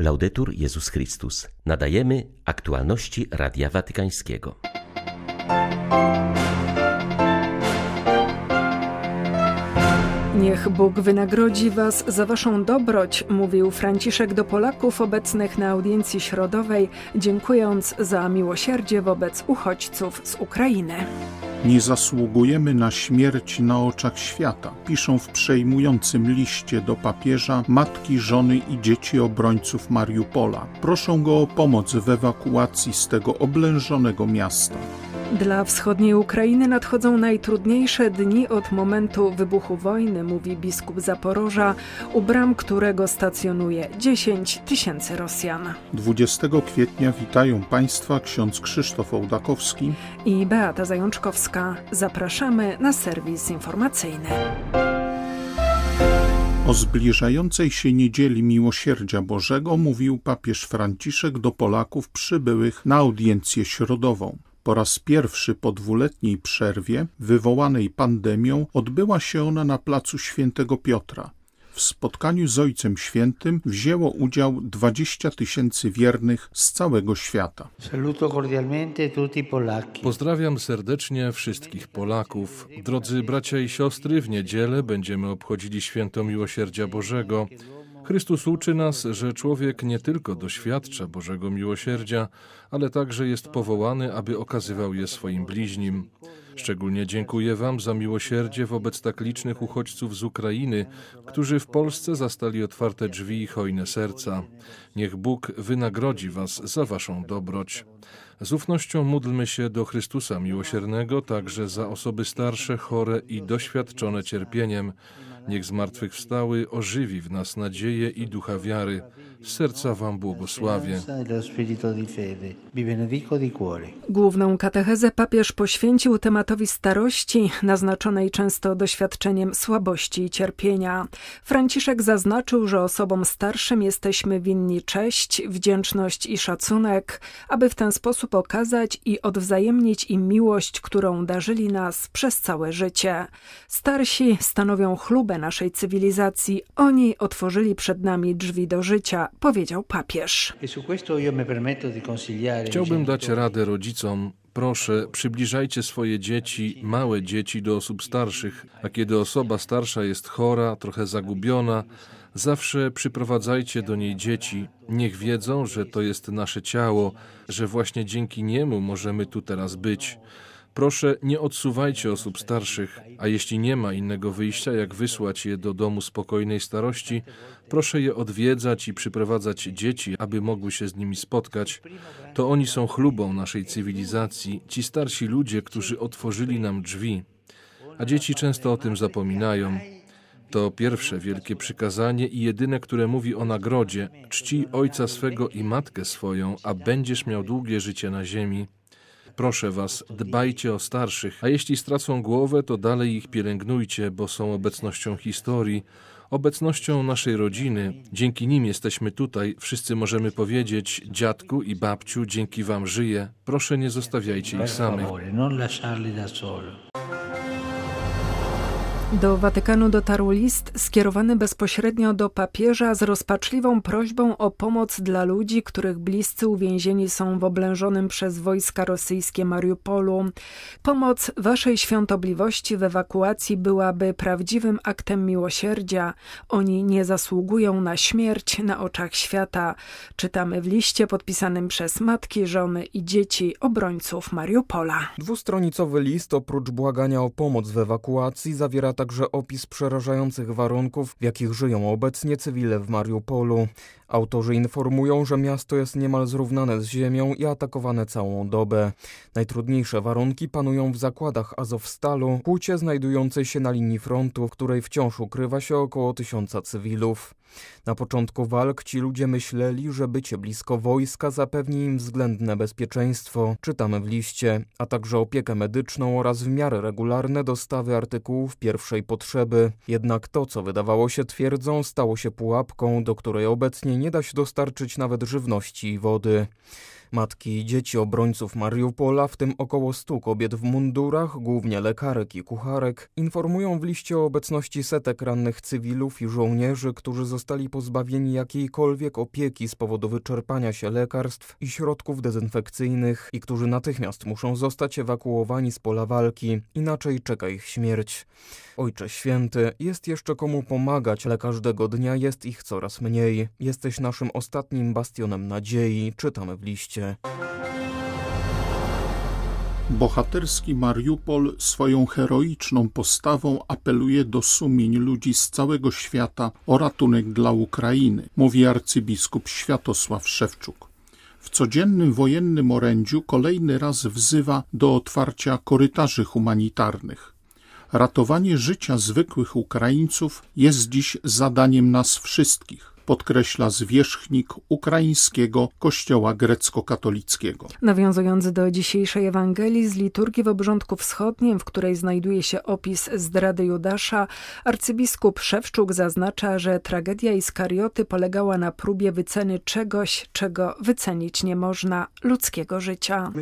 Laudetur Jezus Chrystus. Nadajemy aktualności Radia Watykańskiego. Niech Bóg wynagrodzi Was za Waszą dobroć, mówił Franciszek do Polaków obecnych na audiencji środowej, dziękując za miłosierdzie wobec uchodźców z Ukrainy. Nie zasługujemy na śmierć na oczach świata, piszą w przejmującym liście do papieża matki, żony i dzieci obrońców Mariupola. Proszą go o pomoc w ewakuacji z tego oblężonego miasta. Dla wschodniej Ukrainy nadchodzą najtrudniejsze dni od momentu wybuchu wojny, mówi biskup Zaporoża, u bram którego stacjonuje 10 tysięcy Rosjan. 20 kwietnia witają Państwa ksiądz Krzysztof Ołdakowski i Beata Zajączkowska. Zapraszamy na serwis informacyjny. O zbliżającej się niedzieli Miłosierdzia Bożego mówił papież Franciszek do Polaków przybyłych na audiencję środową. Po raz pierwszy po dwuletniej przerwie wywołanej pandemią odbyła się ona na placu Świętego Piotra. W spotkaniu z Ojcem Świętym wzięło udział 20 tysięcy wiernych z całego świata. Pozdrawiam serdecznie wszystkich Polaków. Drodzy bracia i siostry, w niedzielę będziemy obchodzili święto Miłosierdzia Bożego. Chrystus uczy nas, że człowiek nie tylko doświadcza Bożego miłosierdzia, ale także jest powołany, aby okazywał je swoim bliźnim. Szczególnie dziękuję Wam za miłosierdzie wobec tak licznych uchodźców z Ukrainy, którzy w Polsce zastali otwarte drzwi i hojne serca. Niech Bóg wynagrodzi Was za Waszą dobroć. Z ufnością módlmy się do Chrystusa Miłosiernego także za osoby starsze, chore i doświadczone cierpieniem. Niech zmartwychwstały ożywi w nas nadzieję i ducha wiary. Serca Wam błogosławię. Główną katechezę papież poświęcił tematowi starości, naznaczonej często doświadczeniem słabości i cierpienia. Franciszek zaznaczył, że osobom starszym jesteśmy winni cześć, wdzięczność i szacunek, aby w ten sposób okazać i odwzajemnić im miłość, którą darzyli nas przez całe życie. Starsi stanowią chlubę naszej cywilizacji, oni otworzyli przed nami drzwi do życia, powiedział papież. Chciałbym dać radę rodzicom. Proszę, przybliżajcie swoje dzieci, małe dzieci do osób starszych, a kiedy osoba starsza jest chora, trochę zagubiona, zawsze przyprowadzajcie do niej dzieci. Niech wiedzą, że to jest nasze ciało, że właśnie dzięki niemu możemy tu teraz być. Proszę, nie odsuwajcie osób starszych, a jeśli nie ma innego wyjścia, jak wysłać je do domu spokojnej starości, proszę je odwiedzać i przyprowadzać dzieci, aby mogły się z nimi spotkać. To oni są chlubą naszej cywilizacji, ci starsi ludzie, którzy otworzyli nam drzwi. A dzieci często o tym zapominają. To pierwsze wielkie przykazanie i jedyne, które mówi o nagrodzie: czci ojca swego i matkę swoją, a będziesz miał długie życie na ziemi. Proszę Was, dbajcie o starszych, a jeśli stracą głowę, to dalej ich pielęgnujcie, bo są obecnością historii, obecnością naszej rodziny. Dzięki nim jesteśmy tutaj. Wszyscy możemy powiedzieć: Dziadku i babciu, dzięki Wam żyję. Proszę, nie zostawiajcie ich samych. Do Watykanu dotarł list skierowany bezpośrednio do papieża z rozpaczliwą prośbą o pomoc dla ludzi, których bliscy uwięzieni są w oblężonym przez wojska rosyjskie Mariupolu. Pomoc Waszej świątobliwości w ewakuacji byłaby prawdziwym aktem miłosierdzia. Oni nie zasługują na śmierć na oczach świata. Czytamy w liście podpisanym przez matki, żony i dzieci obrońców Mariupola. Dwustronicowy list oprócz błagania o pomoc w ewakuacji zawiera także opis przerażających warunków, w jakich żyją obecnie cywile w Mariupolu. Autorzy informują, że miasto jest niemal zrównane z ziemią i atakowane całą dobę. Najtrudniejsze warunki panują w zakładach Azowstalu, płcie znajdującej się na linii frontu, w której wciąż ukrywa się około tysiąca cywilów. Na początku walk ci ludzie myśleli, że bycie blisko wojska zapewni im względne bezpieczeństwo, czytamy w liście, a także opiekę medyczną oraz w miarę regularne dostawy artykułów pierwszej potrzeby. Jednak to, co wydawało się twierdzą, stało się pułapką, do której obecnie nie da się dostarczyć nawet żywności i wody. Matki i dzieci obrońców Mariupola, w tym około stu kobiet w mundurach, głównie lekarek i kucharek, informują w liście o obecności setek rannych cywilów i żołnierzy, którzy zostali pozbawieni jakiejkolwiek opieki z powodu wyczerpania się lekarstw i środków dezynfekcyjnych i którzy natychmiast muszą zostać ewakuowani z pola walki, inaczej czeka ich śmierć. Ojcze Święty, jest jeszcze komu pomagać, ale każdego dnia jest ich coraz mniej. Jesteś naszym ostatnim bastionem nadziei, czytamy w liście. Bohaterski Mariupol swoją heroiczną postawą apeluje do sumień ludzi z całego świata o ratunek dla Ukrainy, mówi arcybiskup Światosław Szewczuk. W codziennym wojennym orędziu kolejny raz wzywa do otwarcia korytarzy humanitarnych. Ratowanie życia zwykłych Ukraińców jest dziś zadaniem nas wszystkich podkreśla zwierzchnik ukraińskiego kościoła grecko-katolickiego. Nawiązując do dzisiejszej Ewangelii z liturgii w obrządku wschodnim, w której znajduje się opis zdrady Judasza, arcybiskup Szewczuk zaznacza, że tragedia Iskarioty polegała na próbie wyceny czegoś, czego wycenić nie można, ludzkiego życia.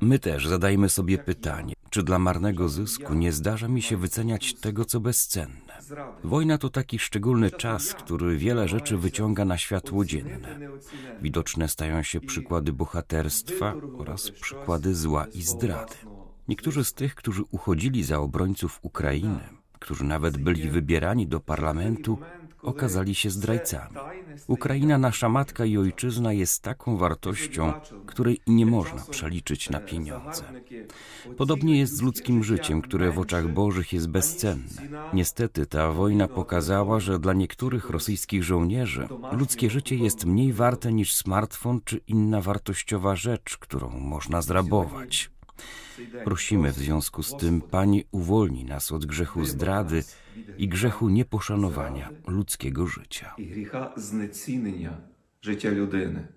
My też zadajmy sobie pytanie, czy dla marnego zysku nie zdarza mi się wyceniać tego, co bezcenne? Wojna to taki szczególny czas, który wiele rzeczy wyciąga na światło dzienne. Widoczne stają się przykłady bohaterstwa oraz przykłady zła i zdrady. Niektórzy z tych, którzy uchodzili za obrońców Ukrainy, którzy nawet byli wybierani do parlamentu, okazali się zdrajcami. Ukraina, nasza matka i ojczyzna, jest taką wartością, której nie można przeliczyć na pieniądze. Podobnie jest z ludzkim życiem, które w oczach Bożych jest bezcenne. Niestety ta wojna pokazała, że dla niektórych rosyjskich żołnierzy ludzkie życie jest mniej warte niż smartfon czy inna wartościowa rzecz, którą można zrabować. Prosimy w związku z tym, Panie, uwolnij nas od grzechu zdrady i grzechu nieposzanowania ludzkiego życia. I grzecha życia ludyny.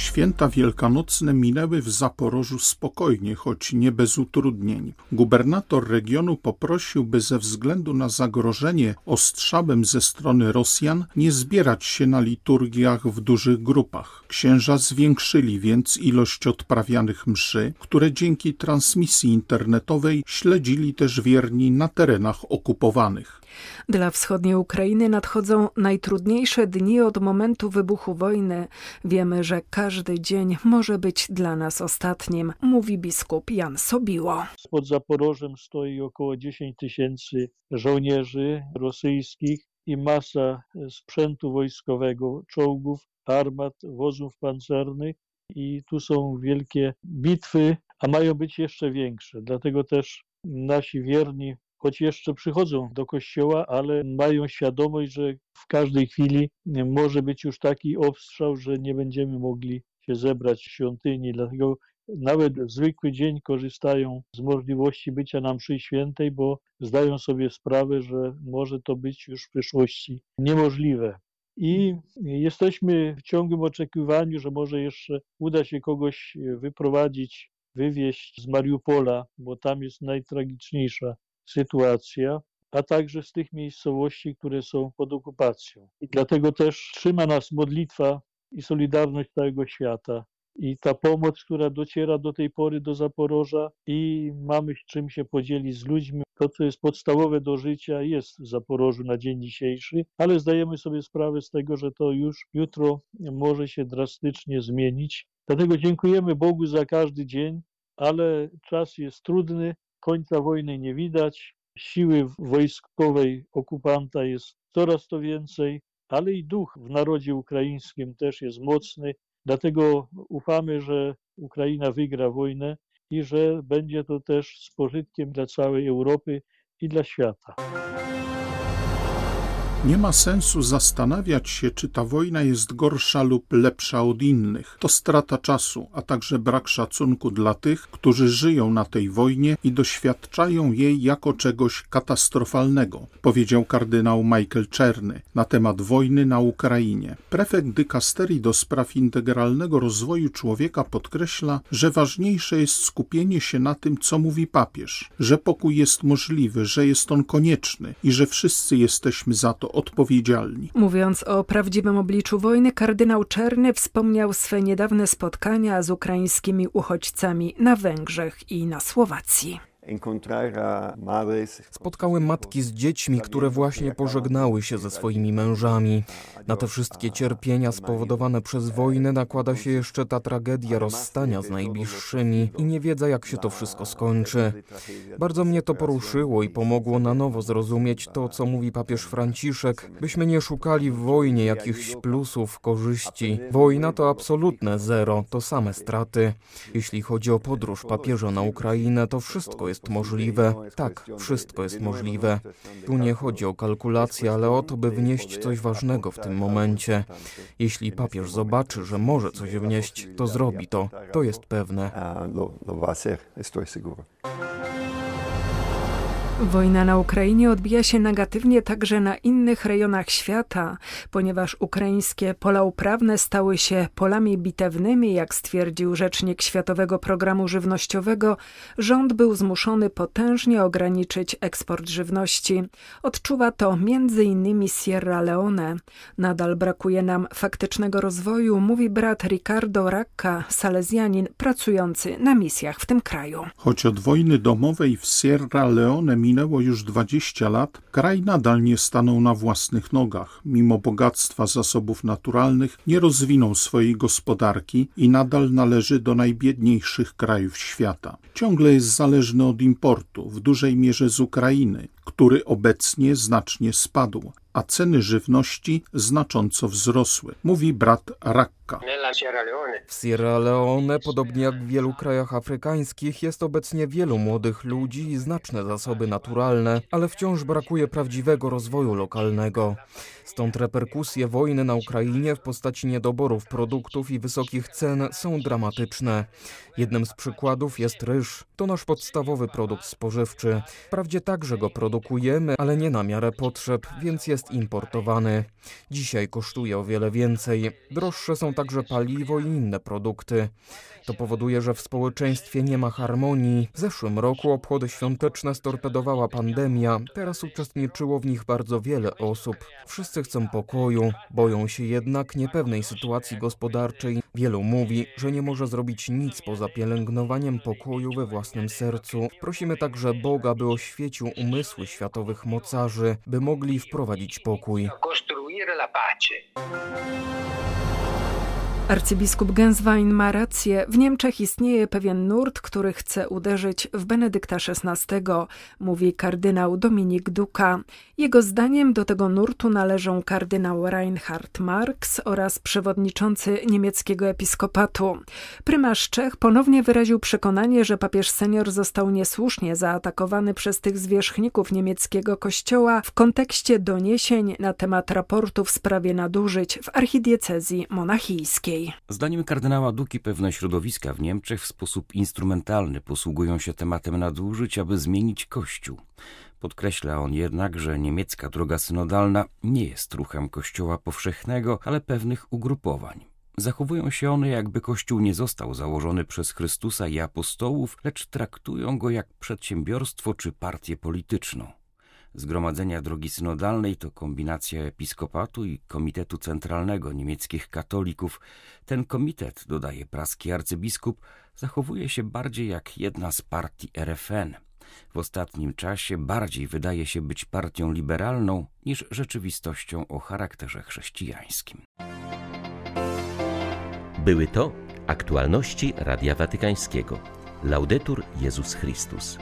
Święta wielkanocne minęły w Zaporożu spokojnie, choć nie bez utrudnień. Gubernator regionu poprosił, by ze względu na zagrożenie ostrzałem ze strony Rosjan nie zbierać się na liturgiach w dużych grupach. Księża zwiększyli więc ilość odprawianych mszy, które dzięki transmisji internetowej śledzili też wierni na terenach okupowanych. Dla wschodniej Ukrainy nadchodzą najtrudniejsze dni od momentu wybuchu wojny. Wiemy, że każdy dzień może być dla nas ostatnim, mówi biskup Jan Sobiło. Pod Zaporożem stoi około 10 tysięcy żołnierzy rosyjskich i masa sprzętu wojskowego, czołgów, armat, wozów pancernych i tu są wielkie bitwy, a mają być jeszcze większe. Dlatego też nasi wierni choć jeszcze przychodzą do kościoła, ale mają świadomość, że w każdej chwili może być już taki obstrzał, że nie będziemy mogli się zebrać w świątyni. Dlatego nawet w zwykły dzień korzystają z możliwości bycia na mszy świętej, bo zdają sobie sprawę, że może to być już w przyszłości niemożliwe. I jesteśmy w ciągłym oczekiwaniu, że może jeszcze uda się kogoś wyprowadzić, wywieźć z Mariupola, bo tam jest najtragiczniejsza sytuacja, a także z tych miejscowości, które są pod okupacją. I dlatego też trzyma nas modlitwa i solidarność całego świata. I ta pomoc, która dociera do tej pory do Zaporoża i mamy czym się podzielić z ludźmi. To, co jest podstawowe do życia, jest w Zaporożu na dzień dzisiejszy, ale zdajemy sobie sprawę z tego, że to już jutro może się drastycznie zmienić. Dlatego dziękujemy Bogu za każdy dzień, ale czas jest trudny, końca wojny nie widać, siły wojskowej okupanta jest coraz to więcej, ale i duch w narodzie ukraińskim też jest mocny. Dlatego ufamy, że Ukraina wygra wojnę i że będzie to też z pożytkiem dla całej Europy i dla świata. Nie ma sensu zastanawiać się, czy ta wojna jest gorsza lub lepsza od innych. To strata czasu, a także brak szacunku dla tych, którzy żyją na tej wojnie i doświadczają jej jako czegoś katastrofalnego, powiedział kardynał Michael Czerny na temat wojny na Ukrainie. Prefekt dykasterii do spraw integralnego rozwoju człowieka podkreśla, że ważniejsze jest skupienie się na tym, co mówi papież, że pokój jest możliwy, że jest on konieczny i że wszyscy jesteśmy za to odpowiedzialni. Mówiąc o prawdziwym obliczu wojny, kardynał Czerny wspomniał swe niedawne spotkania z ukraińskimi uchodźcami na Węgrzech i na Słowacji. Spotkały matki z dziećmi, które właśnie pożegnały się ze swoimi mężami. Na te wszystkie cierpienia spowodowane przez wojnę nakłada się jeszcze ta tragedia rozstania z najbliższymi i nie wiedza, jak się to wszystko skończy. Bardzo mnie to poruszyło i pomogło na nowo zrozumieć to, co mówi papież Franciszek, byśmy nie szukali w wojnie jakichś plusów, korzyści. Wojna to absolutne zero, to same straty. Jeśli chodzi o podróż papieża na Ukrainę, to wszystko jest możliwe. Tak, wszystko jest możliwe. Tu nie chodzi o kalkulację, ale o to, by wnieść coś ważnego w tym momencie. Jeśli papież zobaczy, że może coś wnieść, to zrobi to. To jest pewne. Wojna na Ukrainie odbija się negatywnie także na innych rejonach świata, ponieważ ukraińskie pola uprawne stały się polami bitewnymi, jak stwierdził rzecznik Światowego Programu Żywnościowego, rząd był zmuszony potężnie ograniczyć eksport żywności. Odczuwa to m.in. Sierra Leone. Nadal brakuje nam faktycznego rozwoju, mówi brat Ricardo Racca, salezjanin pracujący na misjach w tym kraju. Choć od wojny domowej w Sierra Leone minęło już 20 lat, kraj nadal nie stanął na własnych nogach. Mimo bogactwa zasobów naturalnych nie rozwinął swojej gospodarki i nadal należy do najbiedniejszych krajów świata. Ciągle jest zależny od importu, w dużej mierze z Ukrainy, który obecnie znacznie spadł, a ceny żywności znacząco wzrosły, mówi brat Rakka. W Sierra Leone, podobnie jak w wielu krajach afrykańskich, jest obecnie wielu młodych ludzi i znaczne zasoby naturalne, ale wciąż brakuje prawdziwego rozwoju lokalnego. Stąd reperkusje wojny na Ukrainie w postaci niedoborów produktów i wysokich cen są dramatyczne. Jednym z przykładów jest ryż. To nasz podstawowy produkt spożywczy. Wprawdzie także go produkujemy, ale nie na miarę potrzeb, więc jest importowany. Dzisiaj kosztuje o wiele więcej. Droższe są także paliwo i inne produkty. To powoduje, że w społeczeństwie nie ma harmonii. W zeszłym roku obchody świąteczne storpedowała pandemia. Teraz uczestniczyło w nich bardzo wiele osób. Wszyscy chcą pokoju, boją się jednak niepewnej sytuacji gospodarczej. Wielu mówi, że nie może zrobić nic poza pielęgnowaniem pokoju we własnym sercu. Prosimy także Boga, by oświecił umysły światowych mocarzy, by mogli wprowadzić pokój. Arcybiskup Genswein ma rację. W Niemczech istnieje pewien nurt, który chce uderzyć w Benedykta XVI, mówi kardynał Dominik Duka. Jego zdaniem do tego nurtu należą kardynał Reinhard Marx oraz przewodniczący niemieckiego episkopatu. Prymarz Czech ponownie wyraził przekonanie, że papież senior został niesłusznie zaatakowany przez tych zwierzchników niemieckiego kościoła w kontekście doniesień na temat raportu w sprawie nadużyć w archidiecezji monachijskiej. Zdaniem kardynała Duki pewne środowiska w Niemczech w sposób instrumentalny posługują się tematem nadużyć, aby zmienić Kościół. Podkreśla on jednak, że niemiecka droga synodalna nie jest ruchem Kościoła powszechnego, ale pewnych ugrupowań. Zachowują się one, jakby Kościół nie został założony przez Chrystusa i apostołów, lecz traktują go jak przedsiębiorstwo czy partię polityczną. Zgromadzenia Drogi Synodalnej to kombinacja episkopatu i Komitetu Centralnego niemieckich katolików. Ten komitet, dodaje praski arcybiskup, zachowuje się bardziej jak jedna z partii RFN. W ostatnim czasie bardziej wydaje się być partią liberalną niż rzeczywistością o charakterze chrześcijańskim. Były to aktualności Radia Watykańskiego. Laudetur Jezus Chrystus.